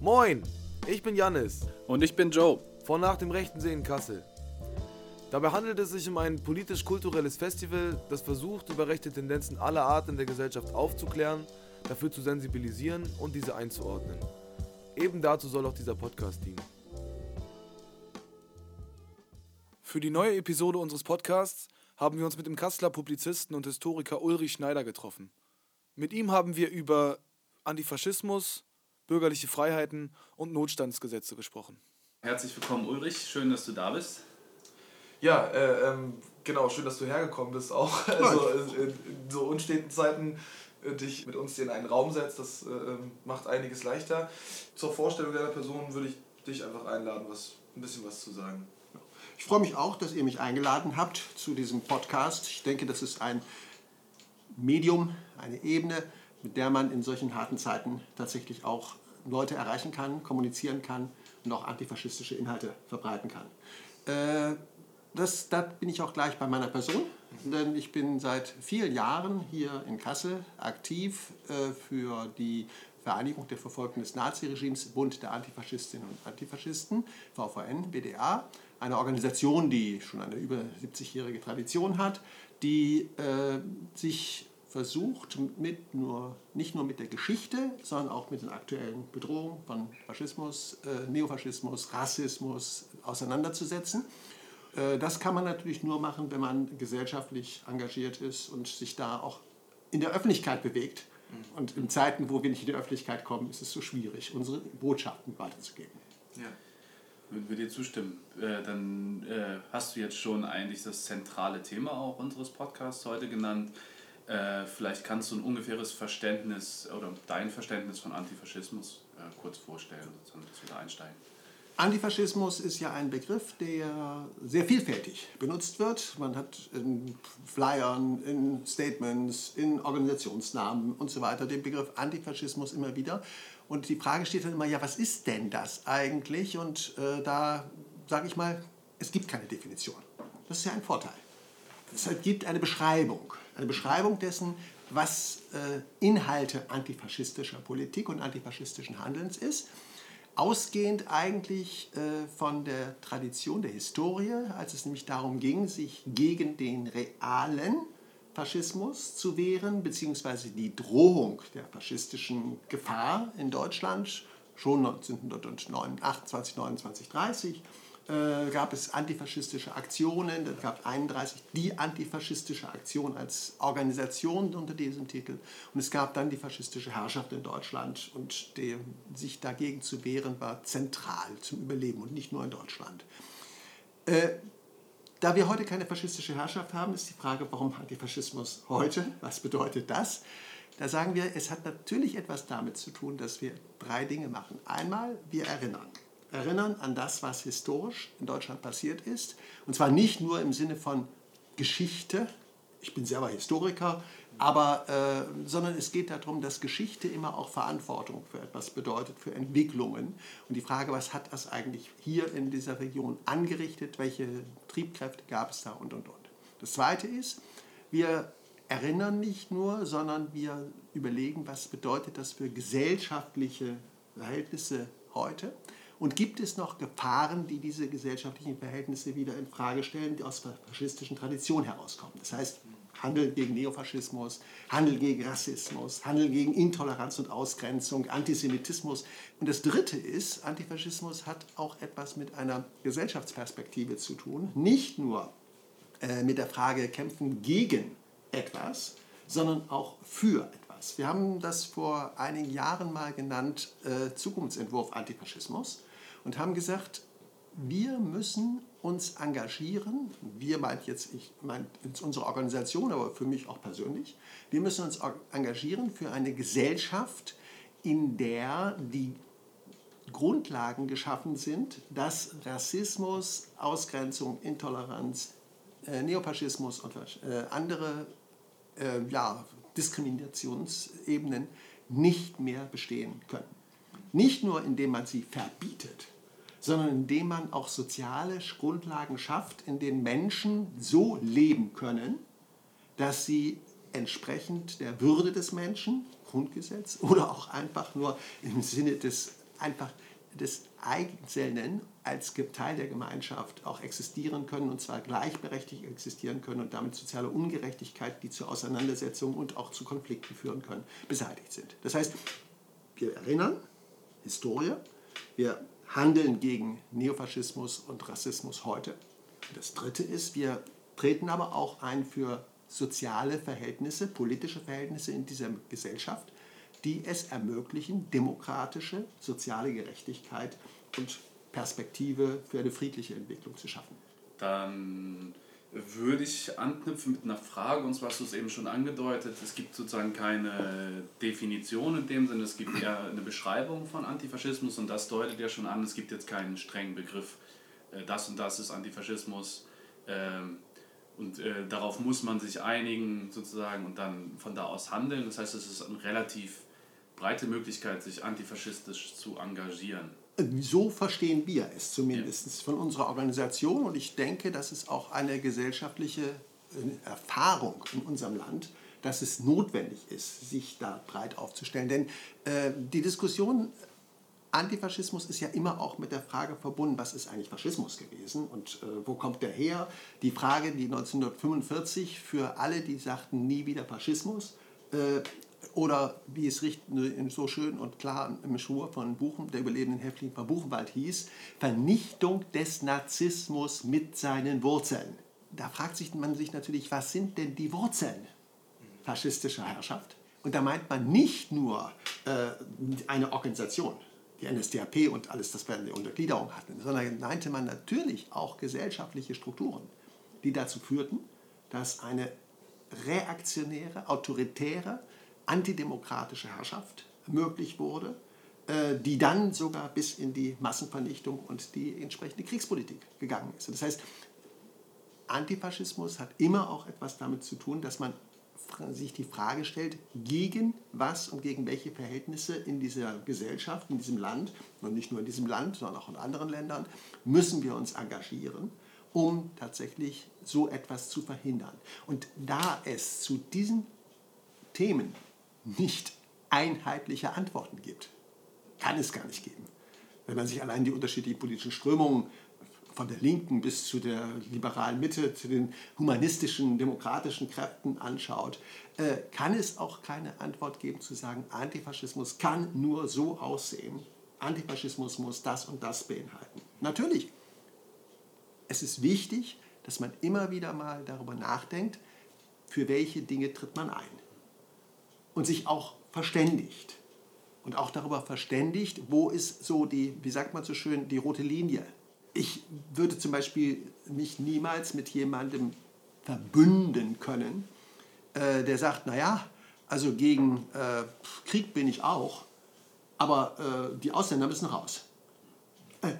Moin, ich bin Jannis. Und ich bin Joe. Von Nach dem Rechten See in Kassel. Dabei handelt es sich um ein politisch-kulturelles Festival, das versucht, über rechte Tendenzen aller Art in der Gesellschaft aufzuklären, dafür zu sensibilisieren und diese einzuordnen. Eben dazu soll auch dieser Podcast dienen. Für die neue Episode unseres Podcasts haben wir uns mit dem Kasseler Publizisten und Historiker Ulrich Schneider getroffen. Mit ihm haben wir über Antifaschismus, bürgerliche Freiheiten und Notstandsgesetze gesprochen. Herzlich willkommen, Ulrich. Schön, dass du da bist. Ja, äh, ähm, genau, schön, dass du hergekommen bist auch. Also in, in so unsteten Zeiten äh, dich mit uns in einen Raum setzt, das äh, ähm, macht einiges leichter. Zur Vorstellung deiner Person würde ich dich einfach einladen, was, ein bisschen was zu sagen. Ich freue mich auch, dass ihr mich eingeladen habt zu diesem Podcast. Ich denke, das ist ein Medium, eine Ebene, mit der man in solchen harten Zeiten tatsächlich auch Leute erreichen kann, kommunizieren kann und auch antifaschistische Inhalte verbreiten kann. Äh, das, da bin ich auch gleich bei meiner Person, denn ich bin seit vielen Jahren hier in Kassel aktiv äh, für die Vereinigung der Verfolgten des Naziregimes, Bund der Antifaschistinnen und Antifaschisten, VVN, BDA, eine Organisation, die schon eine über 70-jährige Tradition hat, die äh, sich versucht, mit nur, nicht nur mit der Geschichte, sondern auch mit den aktuellen Bedrohungen von Faschismus, äh, Neofaschismus, Rassismus auseinanderzusetzen. Äh, das kann man natürlich nur machen, wenn man gesellschaftlich engagiert ist und sich da auch in der Öffentlichkeit bewegt. Und in Zeiten, wo wir nicht in die Öffentlichkeit kommen, ist es so schwierig, unsere Botschaften weiterzugeben. Ja. Würden wir dir zustimmen. Äh, dann äh, hast du jetzt schon eigentlich das zentrale Thema auch unseres Podcasts heute genannt. Äh, vielleicht kannst du ein ungefähres Verständnis oder dein Verständnis von Antifaschismus äh, kurz vorstellen, dass wir da einsteigen. Antifaschismus ist ja ein Begriff, der sehr vielfältig benutzt wird. Man hat in Flyern, in Statements, in Organisationsnamen und so weiter den Begriff Antifaschismus immer wieder. Und die Frage steht dann immer, ja, was ist denn das eigentlich? Und äh, da sage ich mal, es gibt keine Definition. Das ist ja ein Vorteil. Es gibt eine Beschreibung, eine Beschreibung dessen, was äh, Inhalte antifaschistischer Politik und antifaschistischen Handelns ist ausgehend eigentlich äh, von der Tradition der Historie, als es nämlich darum ging, sich gegen den realen Faschismus zu wehren, beziehungsweise die Drohung der faschistischen Gefahr in Deutschland schon 1929, 29, 30 äh, gab es antifaschistische Aktionen. Es gab 31 die antifaschistische Aktion als Organisation unter diesem Titel. Und es gab dann die faschistische Herrschaft in Deutschland. Und die, sich dagegen zu wehren war zentral zum Überleben und nicht nur in Deutschland. Äh, da wir heute keine faschistische Herrschaft haben, ist die Frage, warum Antifaschismus heute? Was bedeutet das? Da sagen wir, es hat natürlich etwas damit zu tun, dass wir drei Dinge machen. Einmal, wir erinnern erinnern an das, was historisch in Deutschland passiert ist. Und zwar nicht nur im Sinne von Geschichte, ich bin selber Historiker, aber, äh, sondern es geht darum, dass Geschichte immer auch Verantwortung für etwas bedeutet, für Entwicklungen. Und die Frage, was hat das eigentlich hier in dieser Region angerichtet, welche Triebkräfte gab es da und, und, und. Das Zweite ist, wir erinnern nicht nur, sondern wir überlegen, was bedeutet das für gesellschaftliche Verhältnisse heute. Und gibt es noch Gefahren, die diese gesellschaftlichen Verhältnisse wieder in Frage stellen, die aus der faschistischen Tradition herauskommen? Das heißt, Handel gegen Neofaschismus, Handel gegen Rassismus, Handel gegen Intoleranz und Ausgrenzung, Antisemitismus. Und das Dritte ist, Antifaschismus hat auch etwas mit einer Gesellschaftsperspektive zu tun. Nicht nur äh, mit der Frage kämpfen gegen etwas, sondern auch für etwas. Wir haben das vor einigen Jahren mal genannt, äh, Zukunftsentwurf Antifaschismus und haben gesagt, wir müssen uns engagieren, wir meint jetzt, ich meine unsere Organisation, aber für mich auch persönlich, wir müssen uns engagieren für eine Gesellschaft, in der die Grundlagen geschaffen sind, dass Rassismus, Ausgrenzung, Intoleranz, äh, Neofaschismus und äh, andere äh, ja, Diskriminationsebenen nicht mehr bestehen können. Nicht nur indem man sie verbietet, sondern indem man auch soziale Grundlagen schafft, in denen Menschen so leben können, dass sie entsprechend der Würde des Menschen, Grundgesetz, oder auch einfach nur im Sinne des einfach des Einzelnen als Teil der Gemeinschaft auch existieren können und zwar gleichberechtigt existieren können und damit soziale Ungerechtigkeit, die zu Auseinandersetzungen und auch zu Konflikten führen können, beseitigt sind. Das heißt, wir erinnern, Historie, wir handeln gegen Neofaschismus und Rassismus heute. Das Dritte ist, wir treten aber auch ein für soziale Verhältnisse, politische Verhältnisse in dieser Gesellschaft, die es ermöglichen, demokratische, soziale Gerechtigkeit und Perspektive für eine friedliche Entwicklung zu schaffen. Dann würde ich anknüpfen mit einer Frage, und zwar hast du es eben schon angedeutet, es gibt sozusagen keine Definition in dem Sinne, es gibt eher eine Beschreibung von Antifaschismus und das deutet ja schon an, es gibt jetzt keinen strengen Begriff, äh, das und das ist Antifaschismus ähm, und äh, darauf muss man sich einigen sozusagen und dann von da aus handeln. Das heißt, es ist eine relativ breite Möglichkeit, sich antifaschistisch zu engagieren. So verstehen wir es zumindest ja. von unserer Organisation und ich denke, das ist auch eine gesellschaftliche äh, Erfahrung in unserem Land, dass es notwendig ist, sich da breit aufzustellen. Denn äh, die Diskussion Antifaschismus ist ja immer auch mit der Frage verbunden, was ist eigentlich Faschismus gewesen und äh, wo kommt der her? Die Frage, die 1945 für alle, die sagten, nie wieder Faschismus, äh, oder wie es so schön und klar im Schwur von Buchen, der überlebenden Häftling von Buchenwald hieß, Vernichtung des Narzissmus mit seinen Wurzeln. Da fragt sich man sich natürlich, was sind denn die Wurzeln faschistischer Herrschaft? Und da meint man nicht nur äh, eine Organisation, die NSDAP und alles, das wir in der Untergliederung hatten, sondern meinte man natürlich auch gesellschaftliche Strukturen, die dazu führten, dass eine reaktionäre, autoritäre, antidemokratische Herrschaft möglich wurde, äh, die dann sogar bis in die Massenvernichtung und die entsprechende Kriegspolitik gegangen ist. Das heißt, Antifaschismus hat immer auch etwas damit zu tun, dass man sich die Frage stellt, gegen was und gegen welche Verhältnisse in dieser Gesellschaft, in diesem Land, und nicht nur in diesem Land, sondern auch in anderen Ländern, müssen wir uns engagieren, um tatsächlich so etwas zu verhindern. Und da es zu diesen Themen nicht einheitliche Antworten gibt. Kann es gar nicht geben. Wenn man sich allein die unterschiedlichen politischen Strömungen von der Linken bis zu der liberalen Mitte, zu den humanistischen, demokratischen Kräften anschaut, äh, kann es auch keine Antwort geben zu sagen, Antifaschismus kann nur so aussehen. Antifaschismus muss das und das beinhalten. Natürlich, es ist wichtig, dass man immer wieder mal darüber nachdenkt, für welche Dinge tritt man ein und sich auch verständigt. Und auch darüber verständigt, wo ist so die, wie sagt man so schön, die rote Linie. Ich würde zum Beispiel mich niemals mit jemandem verbünden können, äh, der sagt, naja, also gegen äh, Krieg bin ich auch, aber äh, die Ausländer müssen raus. Äh,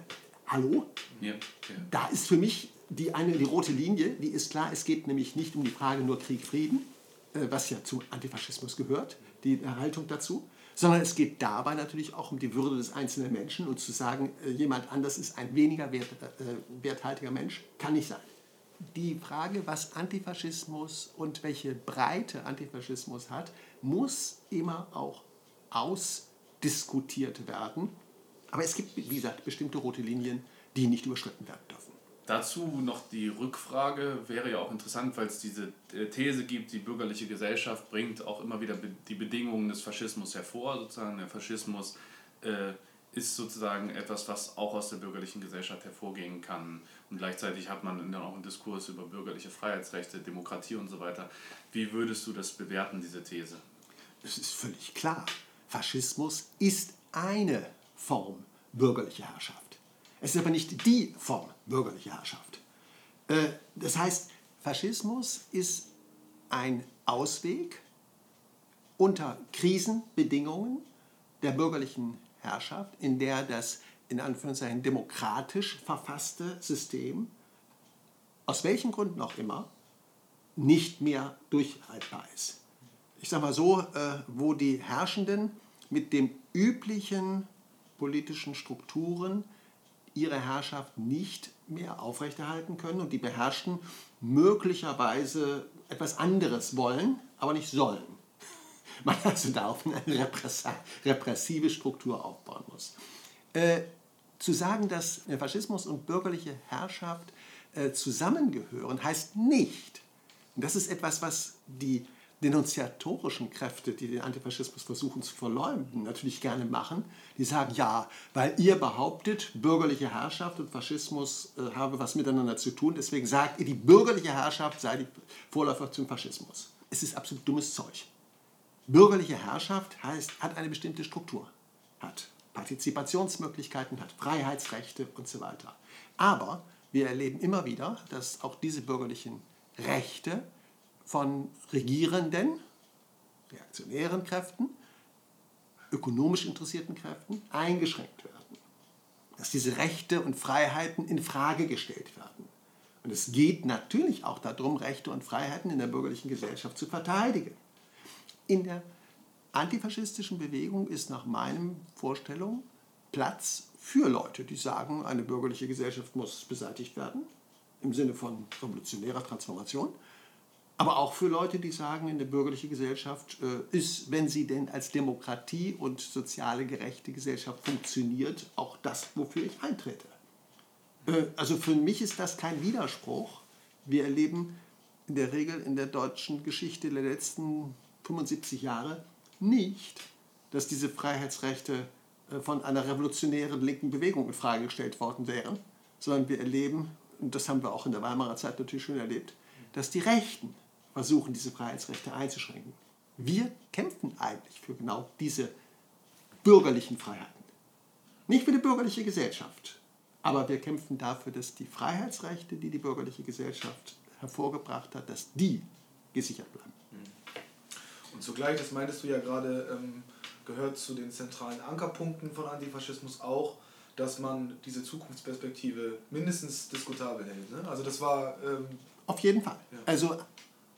hallo? Ja, ja. Da ist für mich die, eine, die rote Linie, die ist klar, es geht nämlich nicht um die Frage nur Krieg, Frieden, was ja zum Antifaschismus gehört, die Haltung dazu, sondern es geht dabei natürlich auch um die Würde des einzelnen Menschen und zu sagen, äh, jemand anders ist ein weniger wert, äh, werthaltiger Mensch, kann nicht sein. Die Frage, was Antifaschismus und welche Breite Antifaschismus hat, muss immer auch ausdiskutiert werden. Aber es gibt, wie gesagt, bestimmte rote Linien, die nicht überschritten werden dürfen. Dazu noch die Rückfrage, wäre ja auch interessant, weil es diese äh, These gibt, die bürgerliche Gesellschaft bringt auch immer wieder die Bedingungen des Faschismus hervor. Sozusagen der Faschismus äh, ist sozusagen etwas, was auch aus der bürgerlichen Gesellschaft hervorgehen kann. Und gleichzeitig hat man dann auch einen Diskurs über bürgerliche Freiheitsrechte, Demokratie und so weiter. Wie würdest du das bewerten, diese These? Es ist völlig klar. Faschismus ist eine Form bürgerlicher Herrschaft. Es ist aber nicht die Form bürgerlicher Herrschaft. Äh, das heißt, Faschismus ist ein Ausweg unter Krisenbedingungen der bürgerlichen Herrschaft, in der das in Anführungszeichen demokratisch verfasste System, aus welchen Gründen auch immer, nicht mehr durchhaltbar ist. Ich sage mal so, äh, wo die Herrschenden mit den üblichen politischen Strukturen ihre Herrschaft nicht mehr aufrechterhalten können und die Beherrschten möglicherweise etwas anderes wollen, aber nicht sollen. Man also darauf eine repressive Struktur aufbauen muss. Äh, zu sagen, dass Faschismus und bürgerliche Herrschaft äh, zusammengehören, heißt nicht, und das ist etwas, was die denunziatorischen Kräfte, die den Antifaschismus versuchen zu verleumden, natürlich gerne machen. Die sagen, ja, weil ihr behauptet, bürgerliche Herrschaft und Faschismus äh, habe was miteinander zu tun, deswegen sagt ihr, die bürgerliche Herrschaft sei die Vorläufer zum Faschismus. Es ist absolut dummes Zeug. Bürgerliche Herrschaft heißt, hat eine bestimmte Struktur, hat Partizipationsmöglichkeiten, hat Freiheitsrechte und so weiter. Aber wir erleben immer wieder, dass auch diese bürgerlichen Rechte von Regierenden, reaktionären Kräften, ökonomisch interessierten Kräften eingeschränkt werden. Dass diese Rechte und Freiheiten in Frage gestellt werden. Und es geht natürlich auch darum, Rechte und Freiheiten in der bürgerlichen Gesellschaft zu verteidigen. In der antifaschistischen Bewegung ist nach meinen Vorstellungen Platz für Leute, die sagen, eine bürgerliche Gesellschaft muss beseitigt werden, im Sinne von revolutionärer Transformation. Aber auch für Leute, die sagen, eine bürgerliche Gesellschaft äh, ist, wenn sie denn als Demokratie und soziale gerechte Gesellschaft funktioniert, auch das, wofür ich eintrete. Äh, also für mich ist das kein Widerspruch. Wir erleben in der Regel in der deutschen Geschichte der letzten 75 Jahre nicht, dass diese Freiheitsrechte äh, von einer revolutionären linken Bewegung in Frage gestellt worden wären, sondern wir erleben, und das haben wir auch in der Weimarer Zeit natürlich schon erlebt, dass die Rechten versuchen, diese Freiheitsrechte einzuschränken. Wir kämpfen eigentlich für genau diese bürgerlichen Freiheiten. Nicht für die bürgerliche Gesellschaft, aber wir kämpfen dafür, dass die Freiheitsrechte, die die bürgerliche Gesellschaft hervorgebracht hat, dass die gesichert bleiben. Und zugleich, das meintest du ja gerade, ähm, gehört zu den zentralen Ankerpunkten von Antifaschismus auch, dass man diese Zukunftsperspektive mindestens diskutabel hält. Ne? Also das war... Ähm, Auf jeden Fall. Ja. Also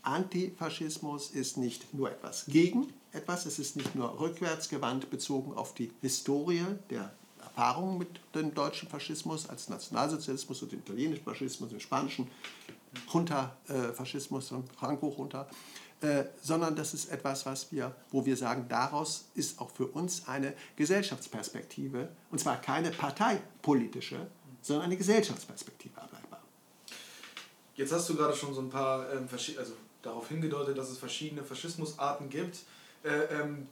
Antifaschismus ist nicht nur etwas gegen etwas, es ist nicht nur rückwärtsgewandt bezogen auf die Historie der Erfahrungen mit dem deutschen Faschismus als Nationalsozialismus und dem italienischen Faschismus, dem spanischen Junta-Faschismus und Franco-Junta, äh, sondern das ist etwas, was wir, wo wir sagen, daraus ist auch für uns eine Gesellschaftsperspektive, und zwar keine parteipolitische, sondern eine Gesellschaftsperspektive ableitbar. Jetzt hast du gerade schon so ein paar, ähm, also darauf hingedeutet, dass es verschiedene Faschismusarten gibt. Äh, ähm,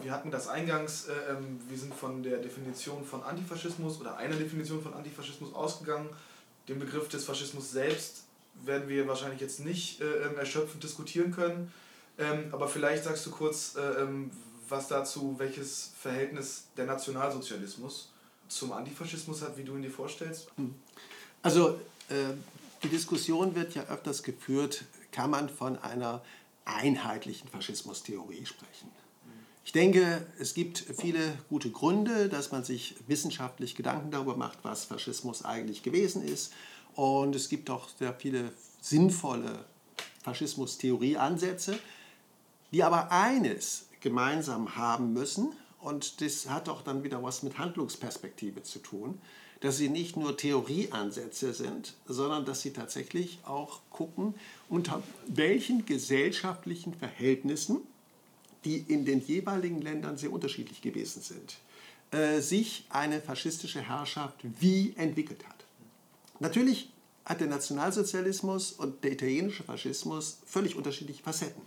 wir hatten das eingangs, äh, ähm, wir sind von der Definition von Antifaschismus oder einer Definition von Antifaschismus ausgegangen. Den Begriff des Faschismus selbst werden wir wahrscheinlich jetzt nicht äh, ähm, erschöpfend diskutieren können. Ähm, aber vielleicht sagst du kurz was dazu, welches Verhältnis der Nationalsozialismus zum Antifaschismus hat, wie du ihn dir vorstellst. Hm. Also die Diskussion wird ja öfters geführt, kann man von einer einheitlichen Faschismustheorie sprechen. Ich denke, es gibt viele gute Gründe, dass man sich wissenschaftlich Gedanken darüber macht, was Faschismus eigentlich gewesen ist. Und es gibt auch sehr viele sinnvolle Faschismus-Theorie-Ansätze, die aber eines gemeinsam haben müssen, und das hat auch dann wieder was mit Handlungsperspektive zu tun, dass sie nicht nur Theorieansätze sind, sondern dass sie tatsächlich auch gucken, unter welchen gesellschaftlichen Verhältnissen, die in den jeweiligen Ländern sehr unterschiedlich gewesen sind, äh, sich eine faschistische Herrschaft wie entwickelt hat. Natürlich hat der Nationalsozialismus und der italienische Faschismus völlig unterschiedliche Facetten.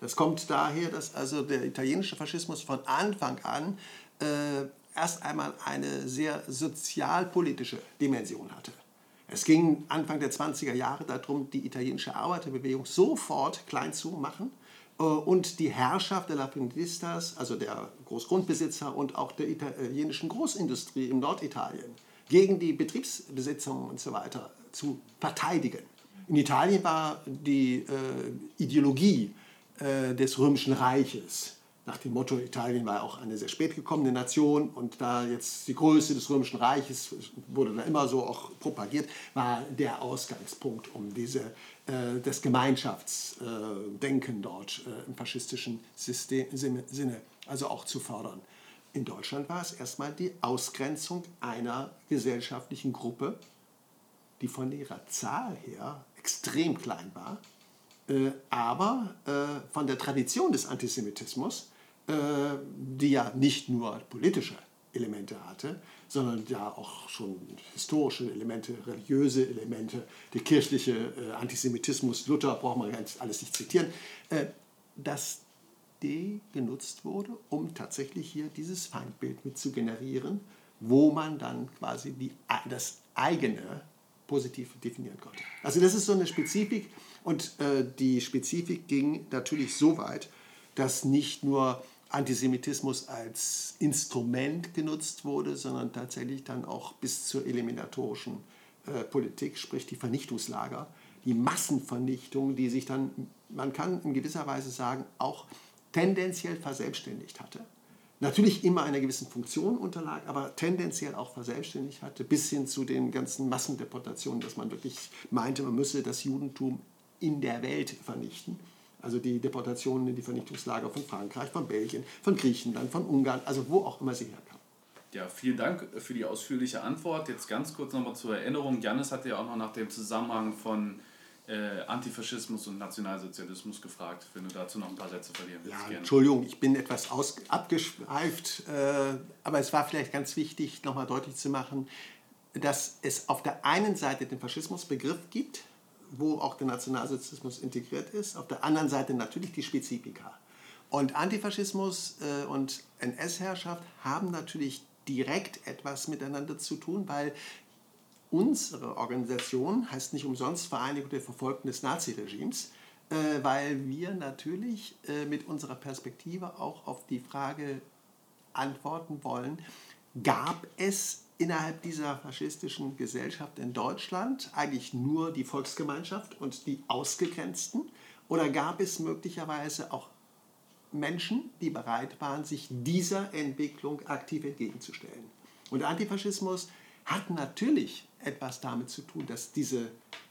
Das kommt daher, dass also der italienische Faschismus von Anfang an äh, erst einmal eine sehr sozialpolitische Dimension hatte. Es ging Anfang der 20er Jahre darum, die italienische Arbeiterbewegung sofort klein zu machen äh, und die Herrschaft der Lapidistas, also der Großgrundbesitzer und auch der italienischen Großindustrie im Norditalien, gegen die Betriebsbesitzungen und so weiter zu verteidigen. In Italien war die äh, Ideologie äh, des Römischen Reiches nach dem Motto, Italien war auch eine sehr spät gekommene Nation und da jetzt die Größe des Römischen Reiches wurde da immer so auch propagiert, war der Ausgangspunkt, um diese, äh, das Gemeinschaftsdenken dort äh, im faschistischen System, Sinne also auch zu fördern. In Deutschland war es erstmal die Ausgrenzung einer gesellschaftlichen Gruppe, die von ihrer Zahl her extrem klein war, äh, aber äh, von der Tradition des Antisemitismus, die ja nicht nur politische Elemente hatte, sondern ja auch schon historische Elemente, religiöse Elemente, der kirchliche äh, Antisemitismus, Luther, braucht man alles nicht zitieren, äh, dass die genutzt wurde, um tatsächlich hier dieses Feindbild mit zu generieren, wo man dann quasi die, das eigene positiv definieren konnte. Also das ist so eine Spezifik und äh, die Spezifik ging natürlich so weit, dass nicht nur Antisemitismus als Instrument genutzt wurde, sondern tatsächlich dann auch bis zur eliminatorischen äh, Politik, sprich die Vernichtungslager, die Massenvernichtung, die sich dann, man kann in gewisser Weise sagen, auch tendenziell verselbstständigt hatte. Natürlich immer einer gewissen Funktion unterlag, aber tendenziell auch verselbstständigt hatte, bis hin zu den ganzen Massendeportationen, dass man wirklich meinte, man müsse das Judentum in der Welt vernichten. Also die Deportationen in die Vernichtungslager von Frankreich, von Belgien, von Griechenland, von Ungarn, also wo auch immer sie herkamen. Ja, vielen Dank für die ausführliche Antwort. Jetzt ganz kurz nochmal zur Erinnerung. Janis hatte ja auch noch nach dem Zusammenhang von äh, Antifaschismus und Nationalsozialismus gefragt, wenn du dazu noch ein paar Sätze verlieren willst. Ja. Entschuldigung, ich bin etwas aus, abgeschweift, äh, aber es war vielleicht ganz wichtig, nochmal deutlich zu machen, dass es auf der einen Seite den Faschismusbegriff gibt, wo auch der Nationalsozialismus integriert ist, auf der anderen Seite natürlich die Spezifika. Und Antifaschismus äh, und NS-Herrschaft haben natürlich direkt etwas miteinander zu tun, weil unsere Organisation heißt nicht umsonst Vereinigung der Verfolgten des Naziregimes, äh, weil wir natürlich äh, mit unserer Perspektive auch auf die Frage antworten wollen, gab es innerhalb dieser faschistischen Gesellschaft in Deutschland eigentlich nur die Volksgemeinschaft und die Ausgegrenzten? Oder gab es möglicherweise auch Menschen, die bereit waren, sich dieser Entwicklung aktiv entgegenzustellen? Und Antifaschismus hat natürlich etwas damit zu tun, dass diese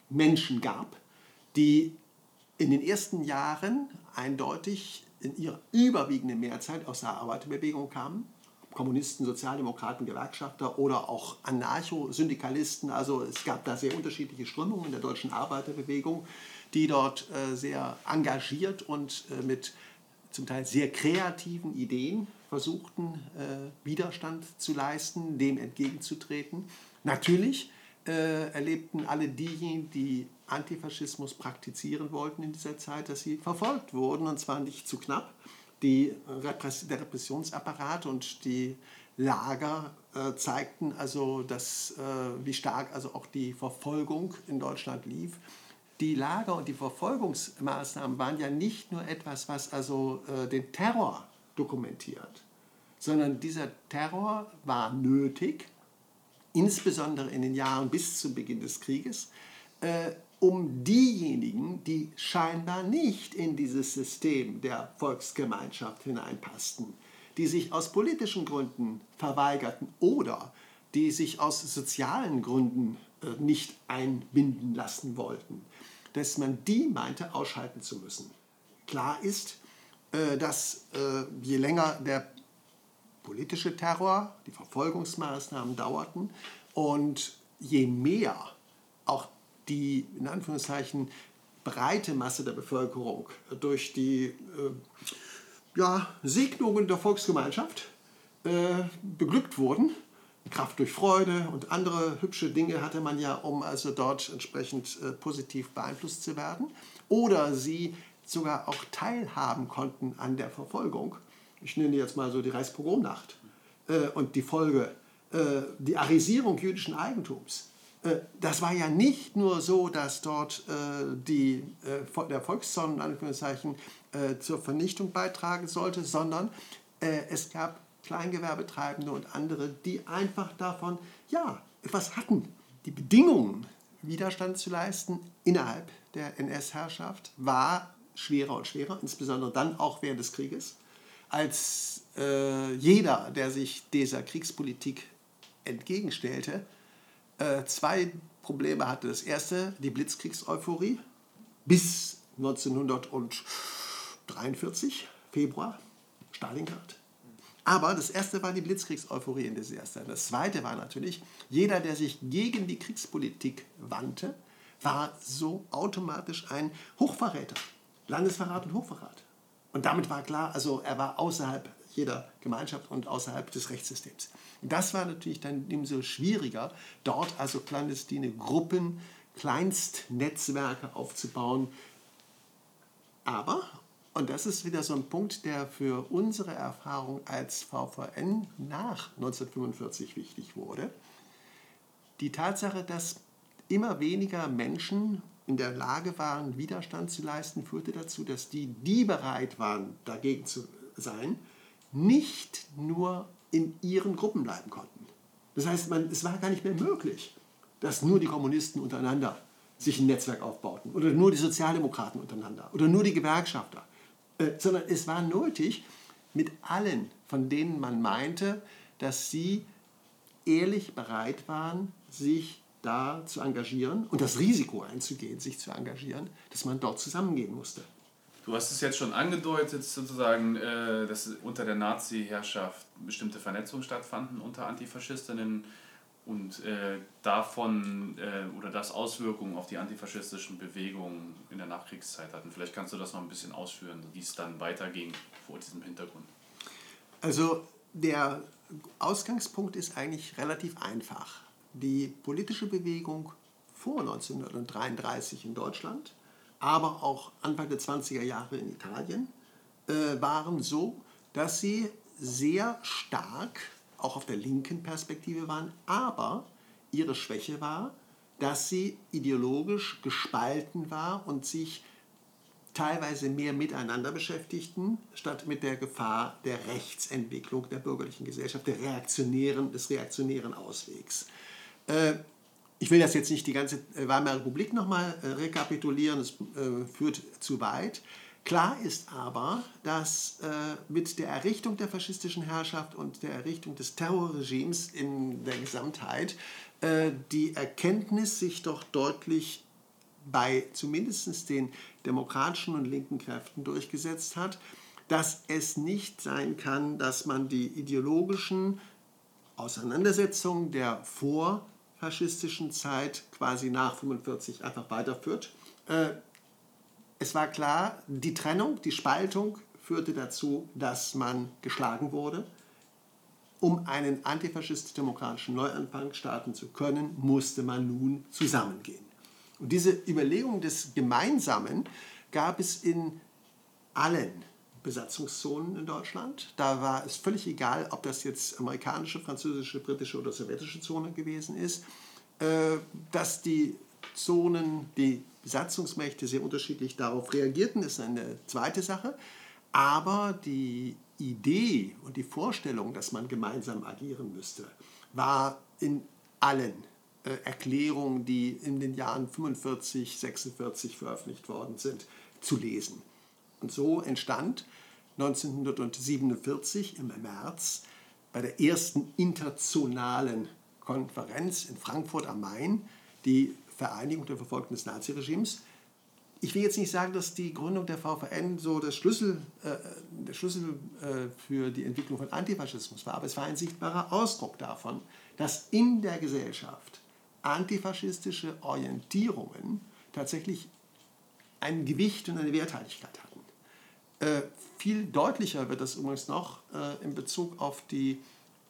Menschen gab, die in den ersten Jahren eindeutig in ihrer überwiegenden Mehrzahl aus der Arbeiterbewegung kamen Kommunisten, Sozialdemokraten, Gewerkschafter oder auch Anarcho-Syndikalisten. Also es gab da sehr unterschiedliche Strömungen in der deutschen Arbeiterbewegung, die dort äh, sehr engagiert und äh, mit zum Teil sehr kreativen Ideen versuchten, äh, Widerstand zu leisten, dem entgegenzutreten. Natürlich erlebten alle diejenigen, die Antifaschismus praktizieren wollten in dieser Zeit, dass sie verfolgt wurden, und zwar nicht zu knapp die der Repressionsapparat und die Lager äh, zeigten also, dass, äh, wie stark also auch die Verfolgung in Deutschland lief. Die Lager und die Verfolgungsmaßnahmen waren ja nicht nur etwas, was also äh, den Terror dokumentiert, sondern dieser Terror war nötig, insbesondere in den Jahren bis zum Beginn des Krieges, äh, um diejenigen, die scheinbar nicht in dieses System der Volksgemeinschaft hineinpassten, die sich aus politischen Gründen verweigerten oder die sich aus sozialen Gründen äh, nicht einbinden lassen wollten, dass man die meinte ausschalten zu müssen. Klar ist, äh, dass äh, je länger der politische Terror, die Verfolgungsmaßnahmen dauerten und je mehr auch die in Anführungszeichen breite Masse der Bevölkerung durch die äh, ja, Segnungen der Volksgemeinschaft äh, beglückt wurden. Kraft durch Freude und andere hübsche Dinge hatte man ja, um also dort entsprechend äh, positiv beeinflusst zu werden. Oder sie sogar auch teilhaben konnten an der Verfolgung. Ich nenne jetzt mal so die Reichspogromnacht äh, und die Folge, äh, die Arisierung jüdischen Eigentums das war ja nicht nur so, dass dort äh, die, äh, der Volkszorn Anführungszeichen, äh, zur Vernichtung beitragen sollte, sondern äh, es gab Kleingewerbetreibende und andere, die einfach davon ja, etwas hatten. Die Bedingungen, Widerstand zu leisten innerhalb der NS-Herrschaft, war schwerer und schwerer, insbesondere dann auch während des Krieges, als äh, jeder, der sich dieser Kriegspolitik entgegenstellte, äh, zwei Probleme hatte. Das erste, die Blitzkriegseuphorie bis 1943, Februar, Stalingrad. Aber das erste war die Blitzkriegseuphorie in Zeit. Das zweite war natürlich, jeder, der sich gegen die Kriegspolitik wandte, war so automatisch ein Hochverräter. Landesverrat und Hochverrat. Und damit war klar, also er war außerhalb jeder Gemeinschaft und außerhalb des Rechtssystems. Das war natürlich dann umso schwieriger, dort also clandestine Gruppen, Kleinstnetzwerke aufzubauen. Aber, und das ist wieder so ein Punkt, der für unsere Erfahrung als VVN nach 1945 wichtig wurde, die Tatsache, dass immer weniger Menschen in der Lage waren, Widerstand zu leisten, führte dazu, dass die, die bereit waren, dagegen zu sein, nicht nur in ihren Gruppen bleiben konnten. Das heißt, man, es war gar nicht mehr möglich, dass nur die Kommunisten untereinander sich ein Netzwerk aufbauten oder nur die Sozialdemokraten untereinander oder nur die Gewerkschafter, äh, sondern es war nötig, mit allen, von denen man meinte, dass sie ehrlich bereit waren, sich da zu engagieren und das Risiko einzugehen, sich zu engagieren, dass man dort zusammengehen musste. Du hast es jetzt schon angedeutet, sozusagen, äh, dass unter der Nazi-Herrschaft bestimmte Vernetzungen stattfanden unter Antifaschistinnen und äh, davon äh, oder das Auswirkungen auf die antifaschistischen Bewegungen in der Nachkriegszeit hatten. Vielleicht kannst du das noch ein bisschen ausführen, wie es dann weiterging vor diesem Hintergrund. Also der Ausgangspunkt ist eigentlich relativ einfach. Die politische Bewegung vor 1933 in Deutschland aber auch Anfang der 20er Jahre in Italien, äh, waren so, dass sie sehr stark auch auf der linken Perspektive waren, aber ihre Schwäche war, dass sie ideologisch gespalten war und sich teilweise mehr miteinander beschäftigten, statt mit der Gefahr der Rechtsentwicklung der bürgerlichen Gesellschaft, der reaktionären, des reaktionären Auswegs. Äh, ich will das jetzt nicht die ganze äh, Weimarer Republik nochmal äh, rekapitulieren, das äh, führt zu weit. Klar ist aber, dass äh, mit der Errichtung der faschistischen Herrschaft und der Errichtung des Terrorregimes in der Gesamtheit äh, die Erkenntnis sich doch deutlich bei zumindest den demokratischen und linken Kräften durchgesetzt hat, dass es nicht sein kann, dass man die ideologischen Auseinandersetzungen der vor faschistischen Zeit quasi nach 45 einfach weiterführt. Äh, es war klar, die Trennung, die Spaltung führte dazu, dass man geschlagen wurde. Um einen antifaschistisch-demokratischen Neuanfang starten zu können, musste man nun zusammengehen. Und diese Überlegung des Gemeinsamen gab es in allen Besatzungszonen in Deutschland. Da war es völlig egal, ob das jetzt amerikanische, französische, britische oder sowjetische Zone gewesen ist, äh, dass die Zonen, die Besatzungsmächte sehr unterschiedlich darauf reagierten, ist eine zweite Sache. Aber die Idee und die Vorstellung, dass man gemeinsam agieren müsste, war in allen äh, Erklärungen, die in den Jahren 45, 46 veröffentlicht worden sind, zu lesen. Und so entstand 1947 im März bei der ersten internationalen Konferenz in Frankfurt am Main die Vereinigung der Verfolgten des Naziregimes. Ich will jetzt nicht sagen, dass die Gründung der VVN so das Schlüssel, äh, der Schlüssel äh, für die Entwicklung von Antifaschismus war, aber es war ein sichtbarer Ausdruck davon, dass in der Gesellschaft antifaschistische Orientierungen tatsächlich ein Gewicht und eine Werthaltigkeit hatten. Äh, viel deutlicher wird das übrigens noch äh, in Bezug auf die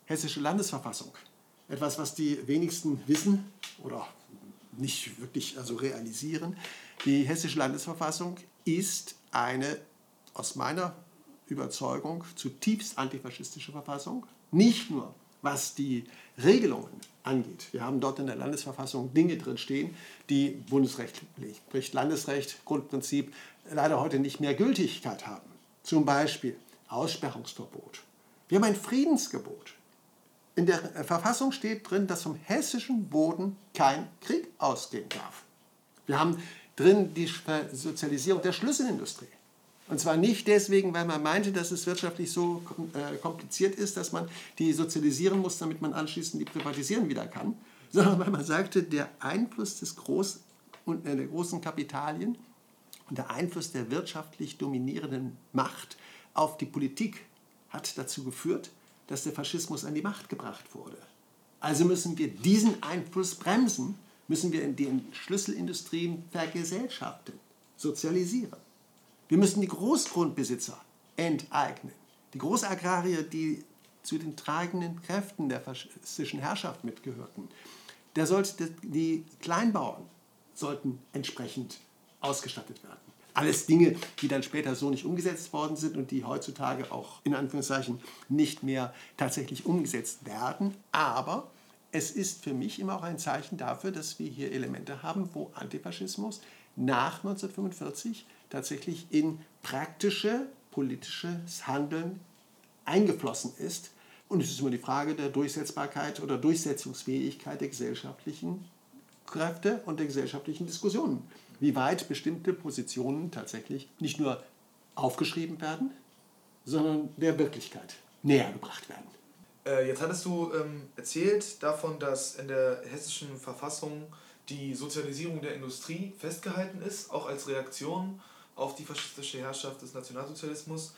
hessische Landesverfassung. Etwas, was die wenigsten wissen oder nicht wirklich also realisieren. Die hessische Landesverfassung ist eine aus meiner Überzeugung zutiefst antifaschistische Verfassung. Nicht nur was die Regelungen angeht. Wir haben dort in der Landesverfassung Dinge drin stehen, die Bundesrecht, Landesrecht, Grundprinzip leider heute nicht mehr Gültigkeit haben. Zum Beispiel Aussperrungsverbot. Wir haben ein Friedensgebot. In der Verfassung steht drin, dass vom hessischen Boden kein Krieg ausgehen darf. Wir haben drin die Sozialisierung der Schlüsselindustrie. Und zwar nicht deswegen, weil man meinte, dass es wirtschaftlich so äh, kompliziert ist, dass man die sozialisieren muss, damit man anschließend die privatisieren wieder kann, sondern weil man sagte, der Einfluss des Groß und, äh, der großen Kapitalien und der Einfluss der wirtschaftlich dominierenden Macht auf die Politik hat dazu geführt, dass der Faschismus an die Macht gebracht wurde. Also müssen wir diesen Einfluss bremsen, müssen wir in den Schlüsselindustrien vergesellschaften, sozialisieren. Wir müssen die Großgrundbesitzer enteignen. Die Großagrarier, die zu den tragenden Kräften der faschistischen Herrschaft mitgehörten, der sollte, die Kleinbauern sollten entsprechend ausgestattet werden. Alles Dinge, die dann später so nicht umgesetzt worden sind und die heutzutage auch in Anführungszeichen nicht mehr tatsächlich umgesetzt werden. Aber es ist für mich immer auch ein Zeichen dafür, dass wir hier Elemente haben, wo Antifaschismus nach 1945 tatsächlich in praktische politisches Handeln eingeflossen ist. Und es ist immer die Frage der Durchsetzbarkeit oder Durchsetzungsfähigkeit der gesellschaftlichen Kräfte und der gesellschaftlichen Diskussionen wie weit bestimmte Positionen tatsächlich nicht nur aufgeschrieben werden, sondern der Wirklichkeit näher gebracht werden. Äh, jetzt hattest du ähm, erzählt davon, dass in der hessischen Verfassung die Sozialisierung der Industrie festgehalten ist, auch als Reaktion auf die faschistische Herrschaft des Nationalsozialismus.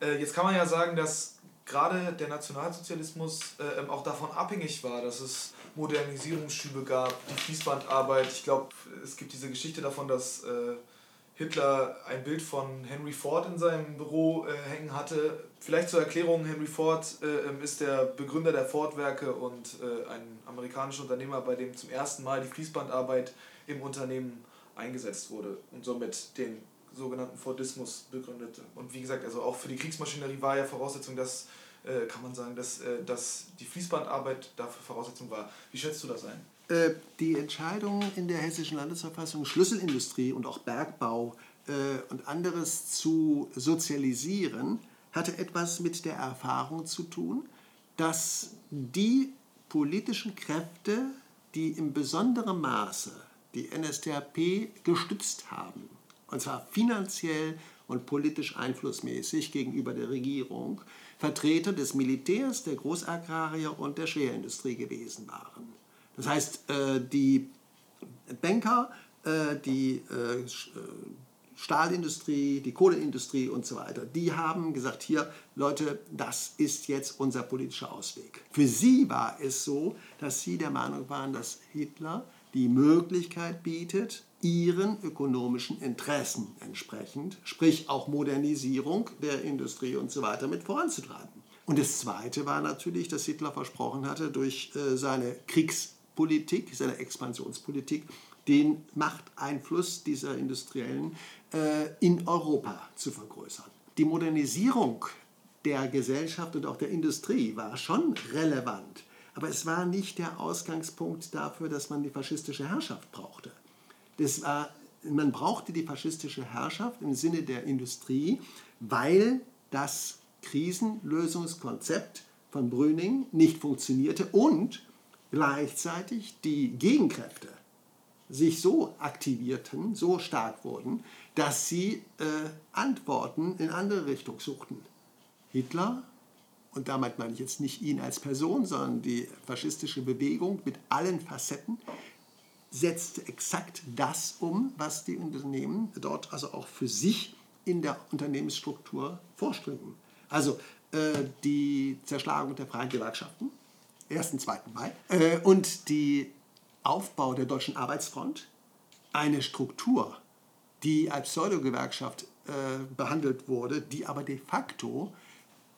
Äh, jetzt kann man ja sagen, dass gerade der Nationalsozialismus äh, ähm, auch davon abhängig war, dass es Modernisierungsschübe gab, die Fließbandarbeit. Ich glaube, es gibt diese Geschichte davon, dass äh, Hitler ein Bild von Henry Ford in seinem Büro äh, hängen hatte. Vielleicht zur Erklärung, Henry Ford äh, ähm, ist der Begründer der Ford-Werke und äh, ein amerikanischer Unternehmer, bei dem zum ersten Mal die Fließbandarbeit im Unternehmen eingesetzt wurde und somit den sogenannten Fordismus begründete. Und wie gesagt, also auch für die Kriegsmaschinerie war ja Voraussetzung, dass, äh, kann man sagen, dass, äh, dass die Fließbandarbeit dafür Voraussetzung war. Wie schätzt du das ein? Äh, die Entscheidung in der hessischen Landesverfassung, Schlüsselindustrie und auch Bergbau äh, und anderes zu sozialisieren, hatte etwas mit der Erfahrung zu tun, dass die politischen Kräfte, die im besonderen Maße die NSDAP gestützt haben, und zwar finanziell und politisch einflussmäßig gegenüber der Regierung, Vertreter des Militärs, der Großagrarier und der Schwerindustrie gewesen waren. Das heißt, äh, die Banker, äh, die äh, Stahlindustrie, die Kohleindustrie und so weiter, die haben gesagt, hier Leute, das ist jetzt unser politischer Ausweg. Für sie war es so, dass sie der Meinung waren, dass Hitler die Möglichkeit bietet, ihren ökonomischen Interessen entsprechend, sprich auch Modernisierung der Industrie und so weiter mit voranzutreiben. Und das Zweite war natürlich, dass Hitler versprochen hatte, durch äh, seine Kriegspolitik, seine Expansionspolitik, den Machteinfluss dieser Industriellen äh, in Europa zu vergrößern. Die Modernisierung der Gesellschaft und auch der Industrie war schon relevant, aber es war nicht der Ausgangspunkt dafür, dass man die faschistische Herrschaft brauchte. Das war, man brauchte die faschistische Herrschaft im Sinne der Industrie, weil das Krisenlösungskonzept von Brüning nicht funktionierte und gleichzeitig die Gegenkräfte sich so aktivierten, so stark wurden, dass sie äh, Antworten in andere Richtung suchten. Hitler, und damit meine ich jetzt nicht ihn als Person, sondern die faschistische Bewegung mit allen Facetten, setzt exakt das um, was die Unternehmen dort also auch für sich in der Unternehmensstruktur vorstreben. Also äh, die Zerschlagung der freien Gewerkschaften, 1. und 2. Mai, äh, und die Aufbau der Deutschen Arbeitsfront, eine Struktur, die als Pseudo-Gewerkschaft äh, behandelt wurde, die aber de facto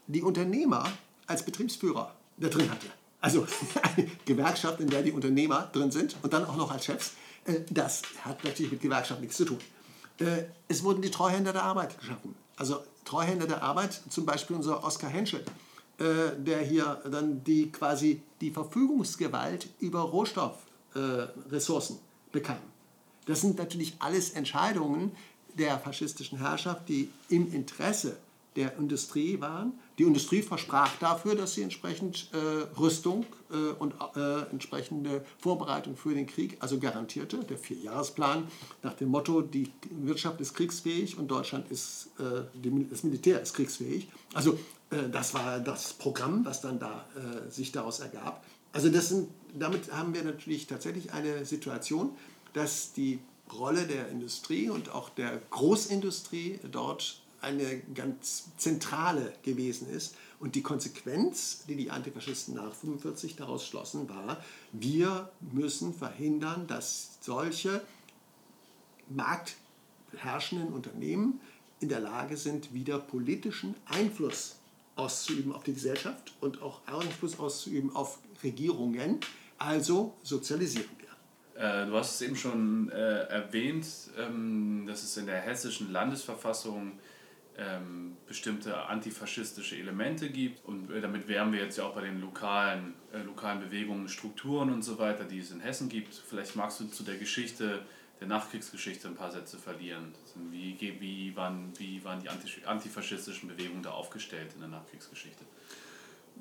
die Unternehmer als Betriebsführer da drin hatte. Also eine Gewerkschaft, in der die Unternehmer drin sind und dann auch noch als Chefs, äh, das hat natürlich mit Gewerkschaft nichts zu tun. Äh, es wurden die Treuhänder der Arbeit geschaffen. Also Treuhänder der Arbeit, zum Beispiel unser Oskar Henschel, äh, der hier dann die quasi die Verfügungsgewalt über Rohstoffressourcen bekam. Das sind natürlich alles Entscheidungen der faschistischen Herrschaft, die im Interesse der Industrie waren. Die Industrie versprach dafür, dass sie entsprechend äh, Rüstung äh, und äh, entsprechende Vorbereitung für den Krieg, also garantierte, der Vierjahresplan nach dem Motto, die Wirtschaft ist kriegsfähig und Deutschland ist, äh, die, das Militär ist kriegsfähig. Also äh, das war das Programm, was dann da äh, sich daraus ergab. Also sind, damit haben wir natürlich tatsächlich eine Situation, dass die Rolle der Industrie und auch der Großindustrie dort eine ganz zentrale gewesen ist. Und die Konsequenz, die die Antifaschisten nach 1945 daraus schlossen, war, wir müssen verhindern, dass solche marktherrschenden Unternehmen in der Lage sind, wieder politischen Einfluss auszuüben auf die Gesellschaft und auch Einfluss auszuüben auf Regierungen. Also sozialisieren wir. Äh, du hast es eben schon äh, erwähnt, ähm, dass es in der hessischen Landesverfassung ähm, bestimmte antifaschistische Elemente gibt. Und äh, damit wären wir jetzt ja auch bei den lokalen, äh, lokalen Bewegungen, Strukturen und so weiter, die es in Hessen gibt. Vielleicht magst du zu der Geschichte, der Nachkriegsgeschichte ein paar Sätze verlieren. Wie, wie, waren, wie waren die antifaschistischen Bewegungen da aufgestellt in der Nachkriegsgeschichte?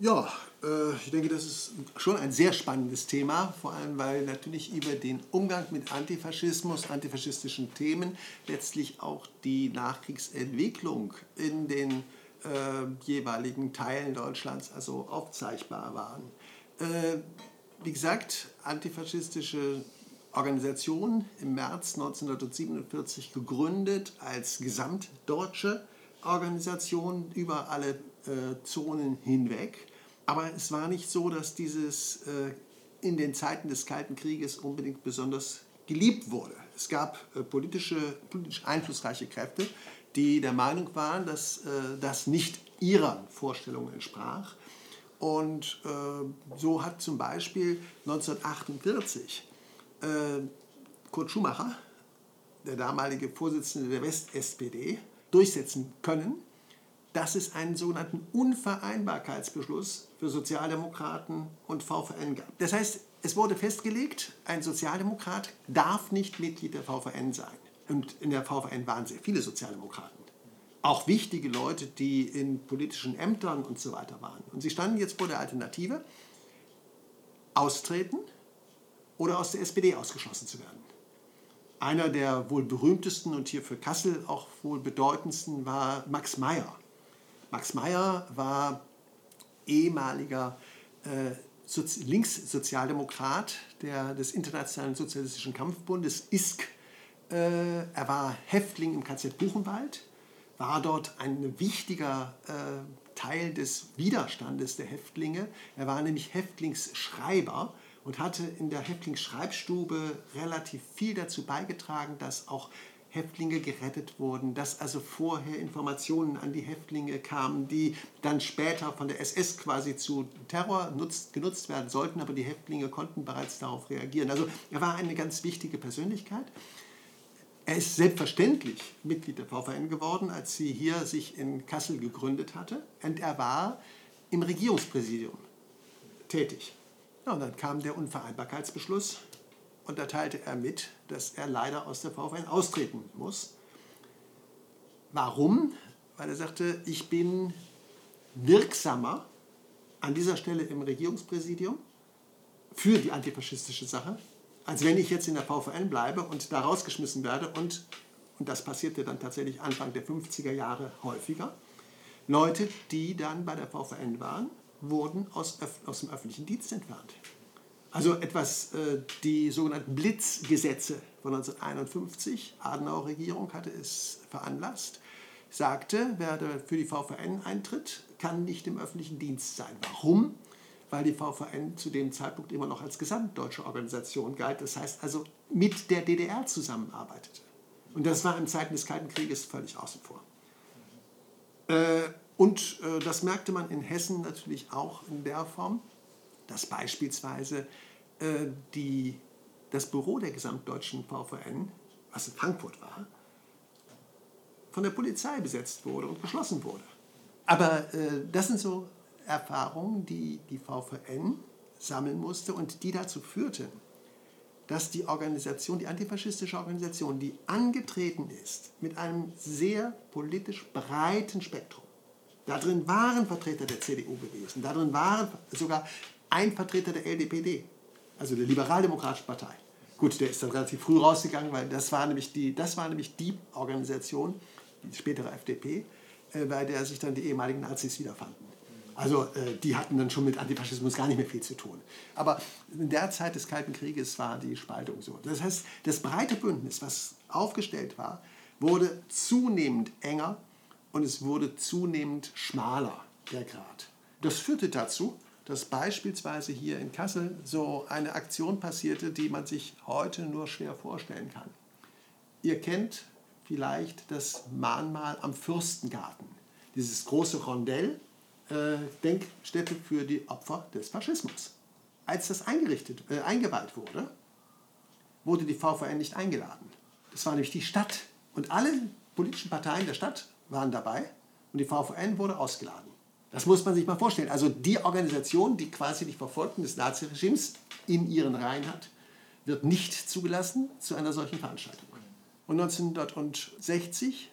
Ja, äh, ich denke, das ist schon ein sehr spannendes Thema, vor allem weil natürlich über den Umgang mit Antifaschismus, antifaschistischen Themen letztlich auch die Nachkriegsentwicklung in den äh, jeweiligen Teilen Deutschlands also aufzeichnbar waren. Äh, wie gesagt, antifaschistische Organisation im März 1947 gegründet als gesamtdeutsche Organisation über alle äh, Zonen hinweg. Aber es war nicht so, dass dieses äh, in den Zeiten des Kalten Krieges unbedingt besonders geliebt wurde. Es gab äh, politische, politisch einflussreiche Kräfte, die der Meinung waren, dass äh, das nicht ihrer Vorstellung entsprach. Und äh, so hat zum Beispiel 1948 äh, Kurt Schumacher, der damalige Vorsitzende der West-SPD, durchsetzen können, dass es einen sogenannten Unvereinbarkeitsbeschluss für Sozialdemokraten und VVN gab. Das heißt, es wurde festgelegt, ein Sozialdemokrat darf nicht Mitglied der VVN sein. Und in der VVN waren sehr viele Sozialdemokraten. Auch wichtige Leute, die in politischen Ämtern und so weiter waren. Und sie standen jetzt vor der Alternative, austreten oder aus der SPD ausgeschlossen zu werden. Einer der wohl berühmtesten und hier für Kassel auch wohl bedeutendsten war Max Meyer. Max Meyer war ehemaliger äh, Linkssozialdemokrat der, des Internationalen Sozialistischen Kampfbundes, ISK. Äh, er war Häftling im KZ Buchenwald, war dort ein wichtiger äh, Teil des Widerstandes der Häftlinge. Er war nämlich Häftlingsschreiber und hatte in der Häftlingsschreibstube relativ viel dazu beigetragen, dass auch Häftlinge gerettet wurden, dass also vorher Informationen an die Häftlinge kamen, die dann später von der SS quasi zu Terror nutzt, genutzt werden sollten, aber die Häftlinge konnten bereits darauf reagieren. Also er war eine ganz wichtige Persönlichkeit. Er ist selbstverständlich Mitglied der VVN geworden, als sie hier sich in Kassel gegründet hatte. Und er war im Regierungspräsidium tätig. Ja, und dann kam der Unvereinbarkeitsbeschluss und da teilte er mit, dass er leider aus der VfN austreten muss. Warum? Weil er sagte, ich bin wirksamer an dieser Stelle im Regierungspräsidium für die antifaschistische Sache, als wenn ich jetzt in der VVN bleibe und da rausgeschmissen werde. Und, und das passierte dann tatsächlich Anfang der 50er Jahre häufiger. Leute, die dann bei der VVN waren, wurden aus, aus dem öffentlichen Dienst entfernt. Also etwas, äh, die sogenannten Blitzgesetze von 1951, Adenauer-Regierung hatte es veranlasst, sagte, wer für die VVN eintritt, kann nicht im öffentlichen Dienst sein. Warum? Weil die VVN zu dem Zeitpunkt immer noch als gesamtdeutsche Organisation galt, das heißt also mit der DDR zusammenarbeitete. Und das war in Zeiten des Kalten Krieges völlig außen vor. Äh, und äh, das merkte man in Hessen natürlich auch in der Form, dass beispielsweise äh, die, das Büro der gesamtdeutschen VVN, was in Frankfurt war, von der Polizei besetzt wurde und geschlossen wurde. Aber äh, das sind so Erfahrungen, die die VVN sammeln musste und die dazu führten, dass die Organisation, die antifaschistische Organisation, die angetreten ist mit einem sehr politisch breiten Spektrum, da drin waren Vertreter der CDU gewesen, da drin waren sogar ein Vertreter der LDPD, also der Liberaldemokratischen Partei. Gut, der ist dann relativ früh rausgegangen, weil das war nämlich die, das war nämlich die Organisation, die spätere FDP, äh, bei der sich dann die ehemaligen Nazis wiederfanden. Also äh, die hatten dann schon mit Antifaschismus gar nicht mehr viel zu tun. Aber in der Zeit des Kalten Krieges war die Spaltung so. Das heißt, das breite Bündnis, was aufgestellt war, wurde zunehmend enger und es wurde zunehmend schmaler, der Grad. Das führte dazu, dass beispielsweise hier in Kassel so eine Aktion passierte, die man sich heute nur schwer vorstellen kann. Ihr kennt vielleicht das Mahnmal am Fürstengarten, dieses große Rondell, äh, Denkstätte für die Opfer des Faschismus. Als das eingerichtet, äh, eingeweiht wurde, wurde die VVN nicht eingeladen. Das war nämlich die Stadt. Und alle politischen Parteien der Stadt waren dabei und die VVN wurde ausgeladen. Das muss man sich mal vorstellen. Also die Organisation, die quasi die Verfolgten des Naziregimes in ihren Reihen hat, wird nicht zugelassen zu einer solchen Veranstaltung. Und 1960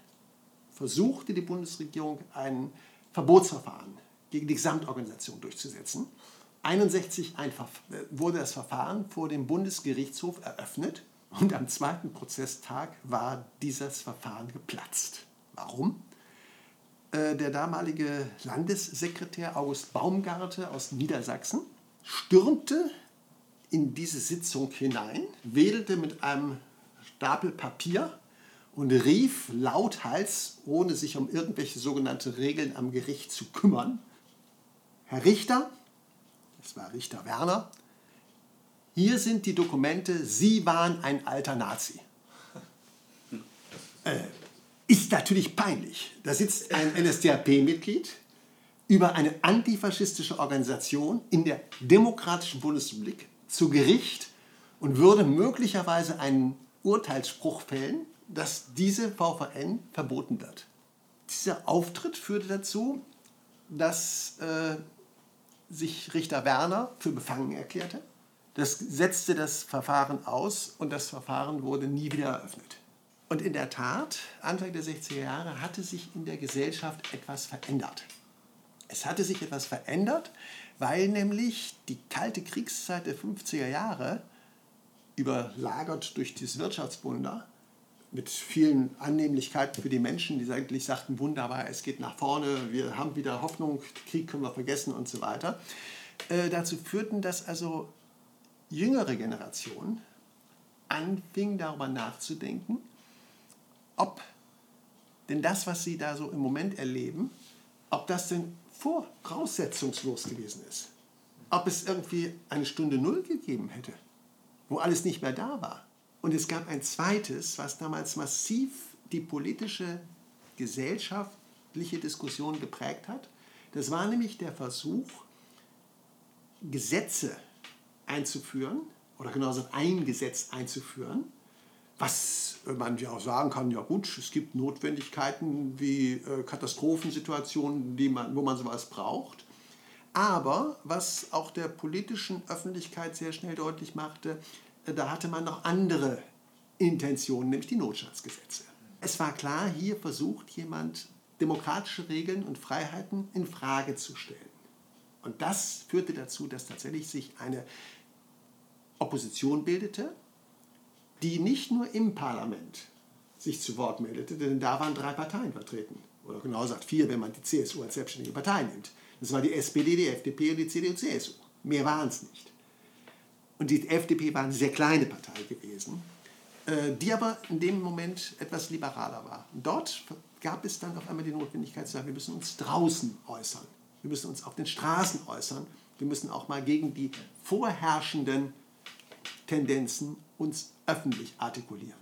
versuchte die Bundesregierung ein Verbotsverfahren gegen die Gesamtorganisation durchzusetzen. 1961 wurde das Verfahren vor dem Bundesgerichtshof eröffnet und am zweiten Prozesstag war dieses Verfahren geplatzt. Warum? Äh, der damalige Landessekretär August Baumgarte aus Niedersachsen stürmte in diese Sitzung hinein, wedelte mit einem Stapel Papier und rief lauthals, ohne sich um irgendwelche sogenannte Regeln am Gericht zu kümmern, Herr Richter, es war Richter Werner, hier sind die Dokumente, Sie waren ein alter Nazi. Äh, ist natürlich peinlich. Da sitzt ein NSDAP-Mitglied über eine antifaschistische Organisation in der Demokratischen Bundesrepublik zu Gericht und würde möglicherweise einen Urteilsspruch fällen, dass diese VVN verboten wird. Dieser Auftritt führte dazu, dass äh, sich Richter Werner für befangen erklärte. Das setzte das Verfahren aus und das Verfahren wurde nie wieder eröffnet. Und in der Tat, Anfang der 60er Jahre hatte sich in der Gesellschaft etwas verändert. Es hatte sich etwas verändert, weil nämlich die kalte Kriegszeit der 50er Jahre, überlagert durch das Wirtschaftswunder, mit vielen Annehmlichkeiten für die Menschen, die eigentlich sagten, wunderbar, es geht nach vorne, wir haben wieder Hoffnung, Krieg können wir vergessen und so weiter, äh, dazu führten, dass also jüngere Generationen anfingen darüber nachzudenken, ob denn das, was sie da so im Moment erleben, ob das denn voraussetzungslos gewesen ist. Ob es irgendwie eine Stunde Null gegeben hätte, wo alles nicht mehr da war. Und es gab ein zweites, was damals massiv die politische, gesellschaftliche Diskussion geprägt hat. Das war nämlich der Versuch, Gesetze einzuführen, oder genau gesagt ein Gesetz einzuführen, was man ja auch sagen kann, ja gut, es gibt Notwendigkeiten wie äh, Katastrophensituationen, die man, wo man sowas braucht. Aber was auch der politischen Öffentlichkeit sehr schnell deutlich machte, äh, da hatte man noch andere Intentionen, nämlich die Notstandsgesetze. Es war klar, hier versucht jemand demokratische Regeln und Freiheiten in Frage zu stellen. Und das führte dazu, dass tatsächlich sich eine Opposition bildete, die nicht nur im Parlament sich zu Wort meldete, denn da waren drei Parteien vertreten. Oder genau gesagt vier, wenn man die CSU als selbstständige Partei nimmt. Das war die SPD, die FDP und die CDU-CSU. Mehr waren es nicht. Und die FDP war eine sehr kleine Partei gewesen, äh, die aber in dem Moment etwas liberaler war. Und dort gab es dann auf einmal die Notwendigkeit zu sagen, wir müssen uns draußen äußern. Wir müssen uns auf den Straßen äußern. Wir müssen auch mal gegen die vorherrschenden Tendenzen uns öffentlich artikulieren.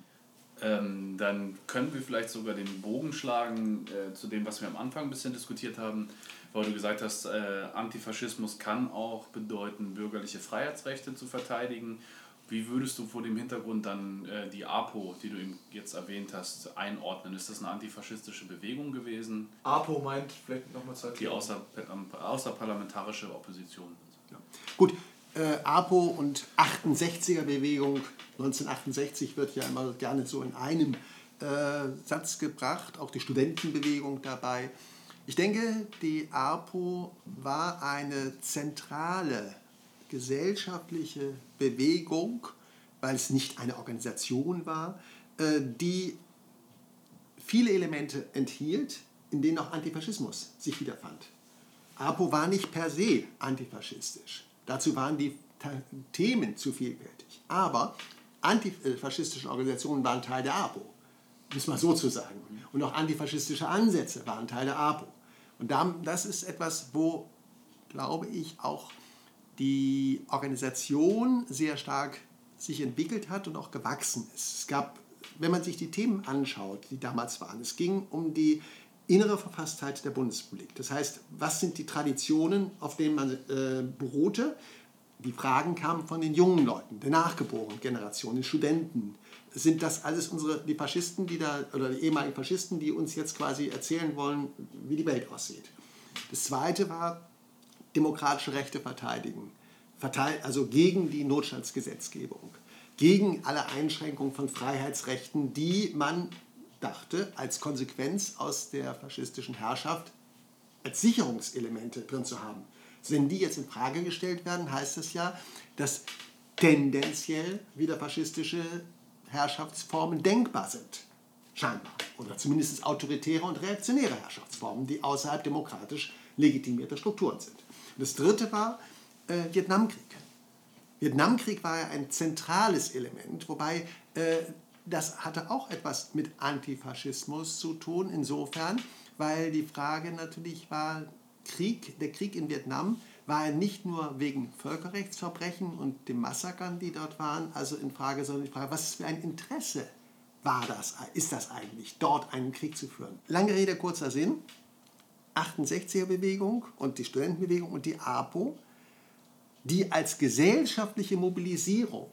Ähm, dann können wir vielleicht sogar den Bogen schlagen äh, zu dem, was wir am Anfang ein bisschen diskutiert haben, weil du gesagt hast, äh, Antifaschismus kann auch bedeuten, bürgerliche Freiheitsrechte zu verteidigen. Wie würdest du vor dem Hintergrund dann äh, die APO, die du jetzt erwähnt hast, einordnen? Ist das eine antifaschistische Bewegung gewesen? APO meint vielleicht nochmal Zeit. Die außer, außerparlamentarische Opposition. Ja. Gut, äh, APO und 68er Bewegung 1968 wird ja immer gerne so in einem äh, Satz gebracht, auch die Studentenbewegung dabei. Ich denke, die APO war eine zentrale gesellschaftliche Bewegung, weil es nicht eine Organisation war, äh, die viele Elemente enthielt, in denen auch Antifaschismus sich wiederfand. APO war nicht per se antifaschistisch. Dazu waren die Themen zu vielfältig. Aber antifaschistische Organisationen waren Teil der APO, muss man so zu sagen. Und auch antifaschistische Ansätze waren Teil der APO. Und das ist etwas, wo, glaube ich, auch die Organisation sehr stark sich entwickelt hat und auch gewachsen ist. Es gab wenn man sich die Themen anschaut, die damals waren, es ging um die innere Verfasstheit der Bundesrepublik. Das heißt, was sind die Traditionen, auf denen man äh, beruhte? Die Fragen kamen von den jungen Leuten, der nachgeborenen Generation, den Studenten. Sind das alles unsere, die Faschisten, die da, oder die ehemaligen Faschisten, die uns jetzt quasi erzählen wollen, wie die Welt aussieht? Das zweite war demokratische Rechte verteidigen, also gegen die Notstandsgesetzgebung, gegen alle Einschränkungen von Freiheitsrechten, die man dachte, als Konsequenz aus der faschistischen Herrschaft als Sicherungselemente drin zu haben. Wenn die jetzt in Frage gestellt werden, heißt das ja, dass tendenziell wieder faschistische Herrschaftsformen denkbar sind. Scheinbar. Oder zumindest autoritäre und reaktionäre Herrschaftsformen, die außerhalb demokratisch legitimierter Strukturen sind. Und das dritte war äh, Vietnamkrieg. Vietnamkrieg war ja ein zentrales Element, wobei äh, das hatte auch etwas mit Antifaschismus zu tun, insofern, weil die Frage natürlich war, Krieg, der Krieg in Vietnam war nicht nur wegen Völkerrechtsverbrechen und den Massakern, die dort waren, also in Frage, sondern die Frage, was für ein Interesse war das, ist das eigentlich, dort einen Krieg zu führen? Lange Rede, kurzer Sinn. 68er-Bewegung und die Studentenbewegung und die APO, die als gesellschaftliche Mobilisierung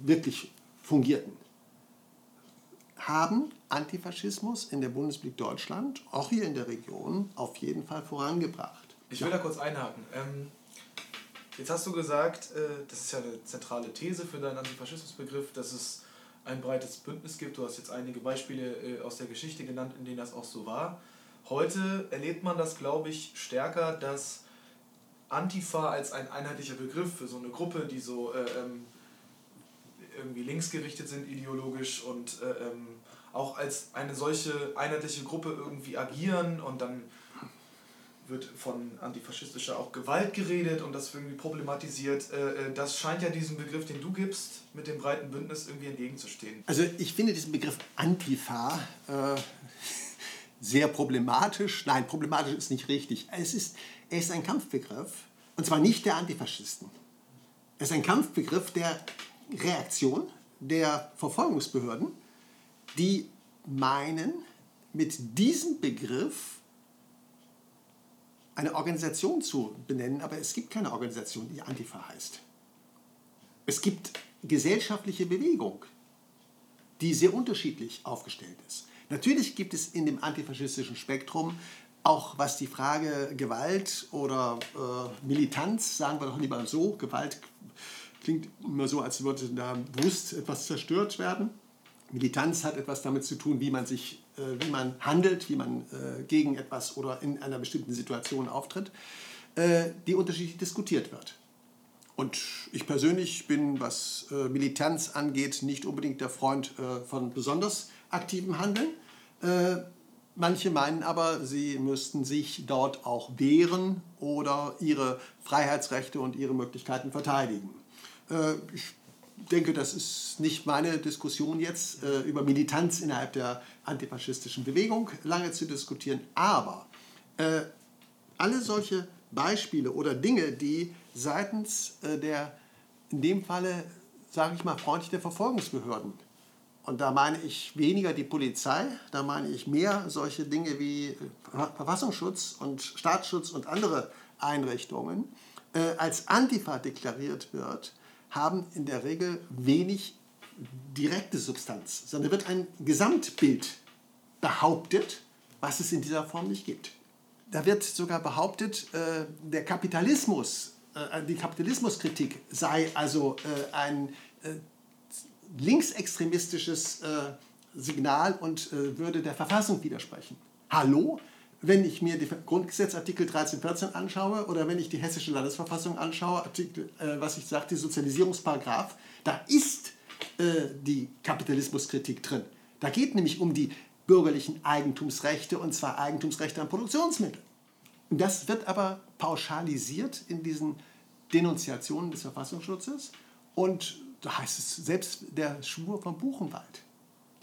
wirklich fungierten haben Antifaschismus in der Bundesrepublik Deutschland, auch hier in der Region, auf jeden Fall vorangebracht. Ich will ja. da kurz einhaken. Ähm, jetzt hast du gesagt, äh, das ist ja eine zentrale These für deinen Antifaschismusbegriff, dass es ein breites Bündnis gibt. Du hast jetzt einige Beispiele äh, aus der Geschichte genannt, in denen das auch so war. Heute erlebt man das, glaube ich, stärker, dass Antifa als ein einheitlicher Begriff für so eine Gruppe, die so äh, ähm, irgendwie linksgerichtet sind ideologisch und äh, ähm, auch als eine solche einheitliche Gruppe irgendwie agieren und dann wird von antifaschistischer auch Gewalt geredet und das irgendwie problematisiert. Äh, äh, das scheint ja diesem Begriff, den du gibst, mit dem breiten Bündnis irgendwie entgegenzustehen. Also ich finde diesen Begriff Antifa äh, sehr problematisch. Nein, problematisch ist nicht richtig. Es ist, er ist ein Kampfbegriff und zwar nicht der Antifaschisten. Er ist ein Kampfbegriff der Reaktion der Verfolgungsbehörden, die meinen, mit diesem Begriff eine Organisation zu benennen, aber es gibt keine Organisation, die Antifa heißt. Es gibt gesellschaftliche Bewegung, die sehr unterschiedlich aufgestellt ist. Natürlich gibt es in dem antifaschistischen Spektrum auch was die Frage Gewalt oder äh, Militanz, sagen wir doch lieber so, Gewalt klingt immer so, als würde da bewusst etwas zerstört werden. Militanz hat etwas damit zu tun, wie man sich, äh, wie man handelt, wie man äh, gegen etwas oder in einer bestimmten Situation auftritt, äh, die unterschiedlich diskutiert wird. Und ich persönlich bin, was äh, Militanz angeht, nicht unbedingt der Freund äh, von besonders aktivem Handeln. Äh, manche meinen aber, sie müssten sich dort auch wehren oder ihre Freiheitsrechte und ihre Möglichkeiten verteidigen. Äh, ich denke, das ist nicht meine Diskussion jetzt, äh, über Militanz innerhalb der antifaschistischen Bewegung lange zu diskutieren. Aber äh, alle solche Beispiele oder Dinge, die seitens der, in dem Falle, sage ich mal, freundlich der Verfolgungsbehörden, und da meine ich weniger die Polizei, da meine ich mehr solche Dinge wie Verfassungsschutz und Staatsschutz und andere Einrichtungen, als Antifa deklariert wird, haben in der Regel wenig direkte Substanz, sondern wird ein Gesamtbild behauptet, was es in dieser Form nicht gibt. Da wird sogar behauptet, äh, der Kapitalismus, äh, die Kapitalismuskritik sei also äh, ein linksextremistisches Signal und würde der Verfassung widersprechen. Hallo? Wenn ich mir die Grundgesetzartikel 13, 14 anschaue oder wenn ich die hessische Landesverfassung anschaue, Artikel, äh, was ich sagte, Sozialisierungsparagraf, da ist äh, die Kapitalismuskritik drin. Da geht nämlich um die bürgerlichen Eigentumsrechte und zwar Eigentumsrechte an Produktionsmitteln. Und das wird aber pauschalisiert in diesen Denunziationen des Verfassungsschutzes und da heißt es selbst der Schwur vom Buchenwald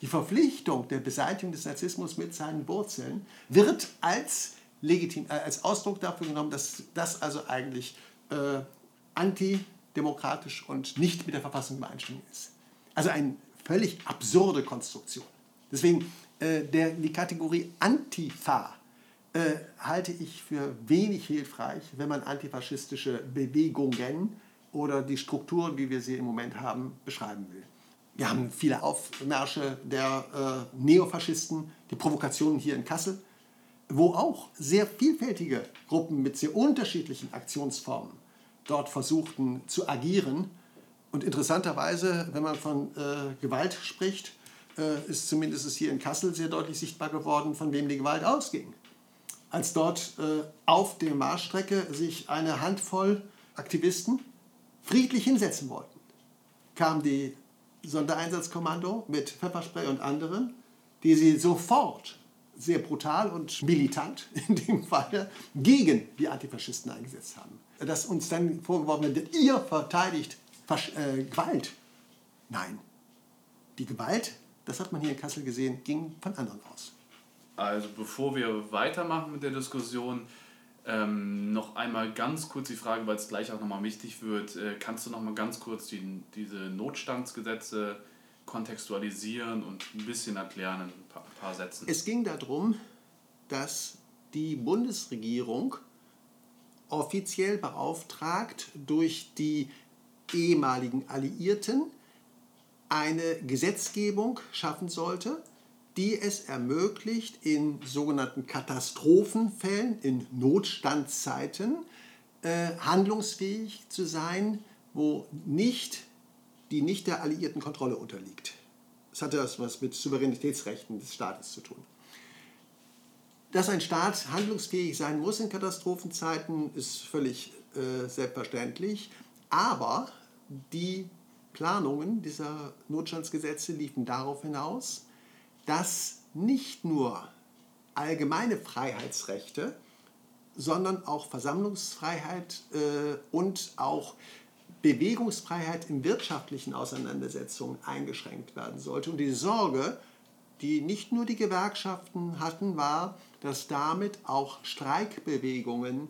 die Verpflichtung der Beseitigung des Narzissmus mit seinen Wurzeln wird als, legitim, äh, als Ausdruck dafür genommen, dass das also eigentlich äh, antidemokratisch und nicht mit der Verfassung übereinstimmend ist. Also ein völlig absurde Konstruktion. Deswegen äh, der, die Kategorie Antifa äh, halte ich für wenig hilfreich, wenn man antifaschistische Bewegungen oder die Strukturen, wie wir sie im Moment haben, beschreiben will. Wir haben viele Aufmärsche der äh, Neofaschisten, die Provokationen hier in Kassel, wo auch sehr vielfältige Gruppen mit sehr unterschiedlichen Aktionsformen dort versuchten zu agieren. Und interessanterweise, wenn man von äh, Gewalt spricht, äh, ist zumindest hier in Kassel sehr deutlich sichtbar geworden, von wem die Gewalt ausging. Als dort äh, auf der Marschstrecke sich eine Handvoll Aktivisten friedlich hinsetzen wollten, kam die Sondereinsatzkommando mit Pfefferspray und anderen, die sie sofort sehr brutal und militant in dem Fall gegen die Antifaschisten eingesetzt haben. Dass uns dann vorgeworfen wird, ihr verteidigt Fasch äh, Gewalt. Nein, die Gewalt, das hat man hier in Kassel gesehen, ging von anderen aus. Also bevor wir weitermachen mit der Diskussion, ähm, noch einmal ganz kurz die Frage, weil es gleich auch nochmal wichtig wird. Äh, kannst du noch mal ganz kurz die, diese Notstandsgesetze kontextualisieren und ein bisschen erklären in ein paar, ein paar Sätzen? Es ging darum, dass die Bundesregierung offiziell beauftragt durch die ehemaligen Alliierten eine Gesetzgebung schaffen sollte, die es ermöglicht, in sogenannten Katastrophenfällen, in Notstandszeiten, äh, handlungsfähig zu sein, wo nicht die nicht der alliierten Kontrolle unterliegt. Das hatte das was mit Souveränitätsrechten des Staates zu tun. Dass ein Staat handlungsfähig sein muss in Katastrophenzeiten, ist völlig äh, selbstverständlich. Aber die Planungen dieser Notstandsgesetze liefen darauf hinaus, dass nicht nur allgemeine Freiheitsrechte, sondern auch Versammlungsfreiheit äh, und auch Bewegungsfreiheit in wirtschaftlichen Auseinandersetzungen eingeschränkt werden sollte. Und die Sorge, die nicht nur die Gewerkschaften hatten, war, dass damit auch Streikbewegungen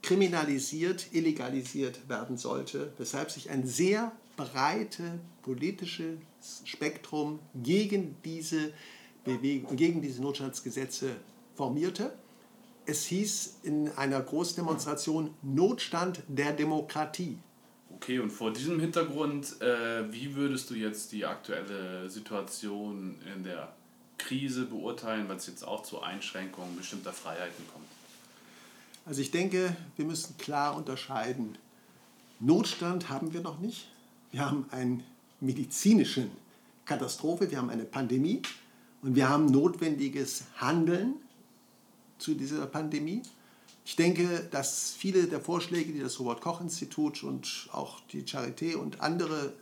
kriminalisiert, illegalisiert werden sollte, weshalb sich ein sehr breites politisches Spektrum gegen diese, Bewegung, gegen diese Notstandsgesetze formierte. Es hieß in einer Großdemonstration Notstand der Demokratie. Okay, und vor diesem Hintergrund, äh, wie würdest du jetzt die aktuelle Situation in der Krise beurteilen, weil es jetzt auch zu Einschränkungen bestimmter Freiheiten kommt? Also ich denke, wir müssen klar unterscheiden. Notstand haben wir noch nicht. Wir haben eine medizinische Katastrophe, wir haben eine Pandemie und wir haben notwendiges Handeln zu dieser Pandemie. Ich denke, dass viele der Vorschläge, die das Robert-Koch-Institut und auch die Charité und andere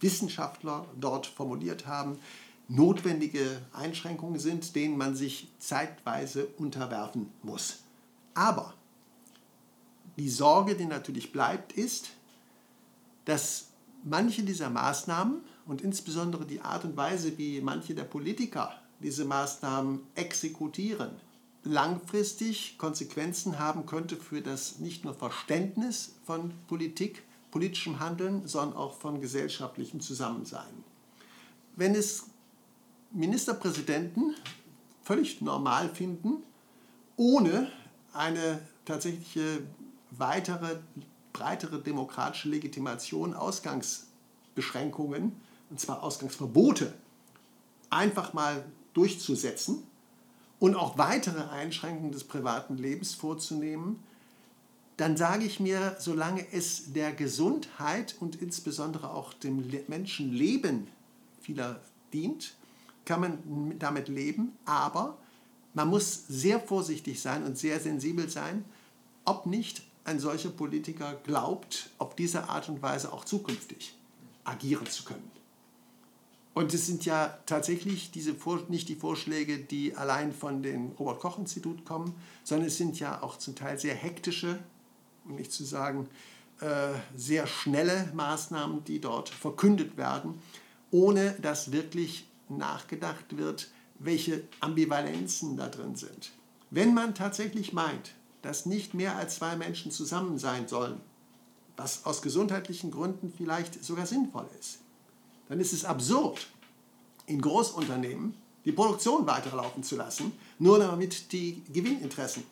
Wissenschaftler dort formuliert haben, notwendige Einschränkungen sind, denen man sich zeitweise unterwerfen muss. Aber die Sorge, die natürlich bleibt, ist, dass manche dieser Maßnahmen und insbesondere die Art und Weise, wie manche der Politiker diese Maßnahmen exekutieren, langfristig Konsequenzen haben könnte für das nicht nur Verständnis von Politik, politischem Handeln, sondern auch von gesellschaftlichem Zusammensein. Wenn es Ministerpräsidenten völlig normal finden, ohne eine tatsächliche weitere, breitere demokratische Legitimation Ausgangsbeschränkungen, und zwar Ausgangsverbote, einfach mal durchzusetzen und auch weitere Einschränkungen des privaten Lebens vorzunehmen, dann sage ich mir, solange es der Gesundheit und insbesondere auch dem Menschenleben vieler dient, kann man damit leben, aber man muss sehr vorsichtig sein und sehr sensibel sein, ob nicht ein solcher Politiker glaubt, auf diese Art und Weise auch zukünftig agieren zu können. Und es sind ja tatsächlich diese nicht die Vorschläge, die allein von dem Robert-Koch-Institut kommen, sondern es sind ja auch zum Teil sehr hektische, um nicht zu sagen äh, sehr schnelle Maßnahmen, die dort verkündet werden, ohne dass wirklich nachgedacht wird, welche Ambivalenzen da drin sind. Wenn man tatsächlich meint, dass nicht mehr als zwei Menschen zusammen sein sollen, was aus gesundheitlichen Gründen vielleicht sogar sinnvoll ist, dann ist es absurd, in Großunternehmen die Produktion weiterlaufen zu lassen, nur damit die Gewinninteressen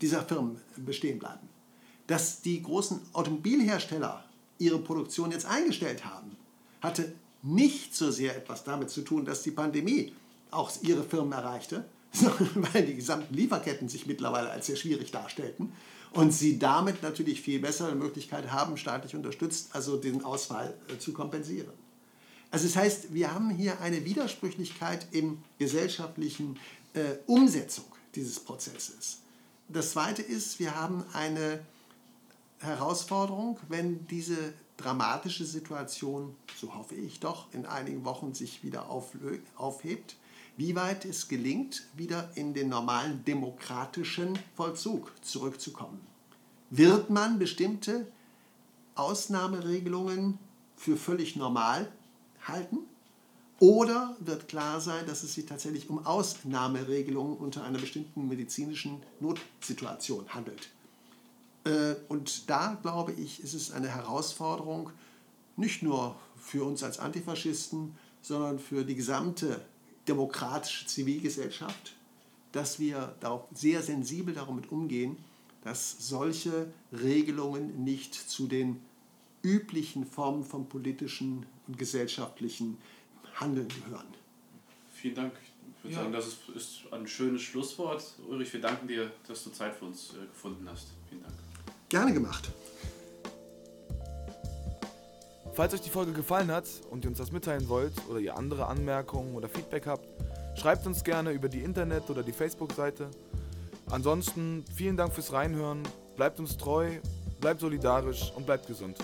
dieser Firmen bestehen bleiben. Dass die großen Automobilhersteller ihre Produktion jetzt eingestellt haben, hatte nicht so sehr etwas damit zu tun, dass die Pandemie auch ihre Firmen erreichte, sondern weil die gesamten Lieferketten sich mittlerweile als sehr schwierig darstellten und sie damit natürlich viel bessere Möglichkeit haben, staatlich unterstützt, also den Ausfall äh, zu kompensieren. Also das heißt, wir haben hier eine Widersprüchlichkeit im gesellschaftlichen äh, Umsetzung dieses Prozesses. Das Zweite ist, wir haben eine Herausforderung, wenn diese dramatische Situation, so hoffe ich doch, in einigen Wochen sich wieder aufhebt, wie weit es gelingt, wieder in den normalen demokratischen Vollzug zurückzukommen. Wird man bestimmte Ausnahmeregelungen für völlig normal halten? Oder wird klar sein, dass es sich tatsächlich um Ausnahmeregelungen unter einer bestimmten medizinischen Notsituation handelt? Äh, und da, glaube ich, ist es eine Herausforderung, nicht nur für uns als Antifaschisten, sondern für die gesamte demokratische Zivilgesellschaft, dass wir darauf sehr sensibel damit umgehen, dass solche Regelungen nicht zu den üblichen Formen von politischen und gesellschaftlichen Handeln gehören. Vielen Dank. Ich würde ja. sagen, das ist, ein schönes Schlusswort. Ulrich, wir danken dir, dass du Zeit für uns äh, gefunden hast. Vielen Dank. Gerne gemacht. Falls euch die Folge gefallen hat und ihr uns das mitteilen wollt oder ihr andere Anmerkungen oder Feedback habt, schreibt uns gerne über die Internet- oder die Facebook-Seite. Ansonsten vielen Dank fürs Reinhören, bleibt uns treu, bleibt solidarisch und bleibt gesund.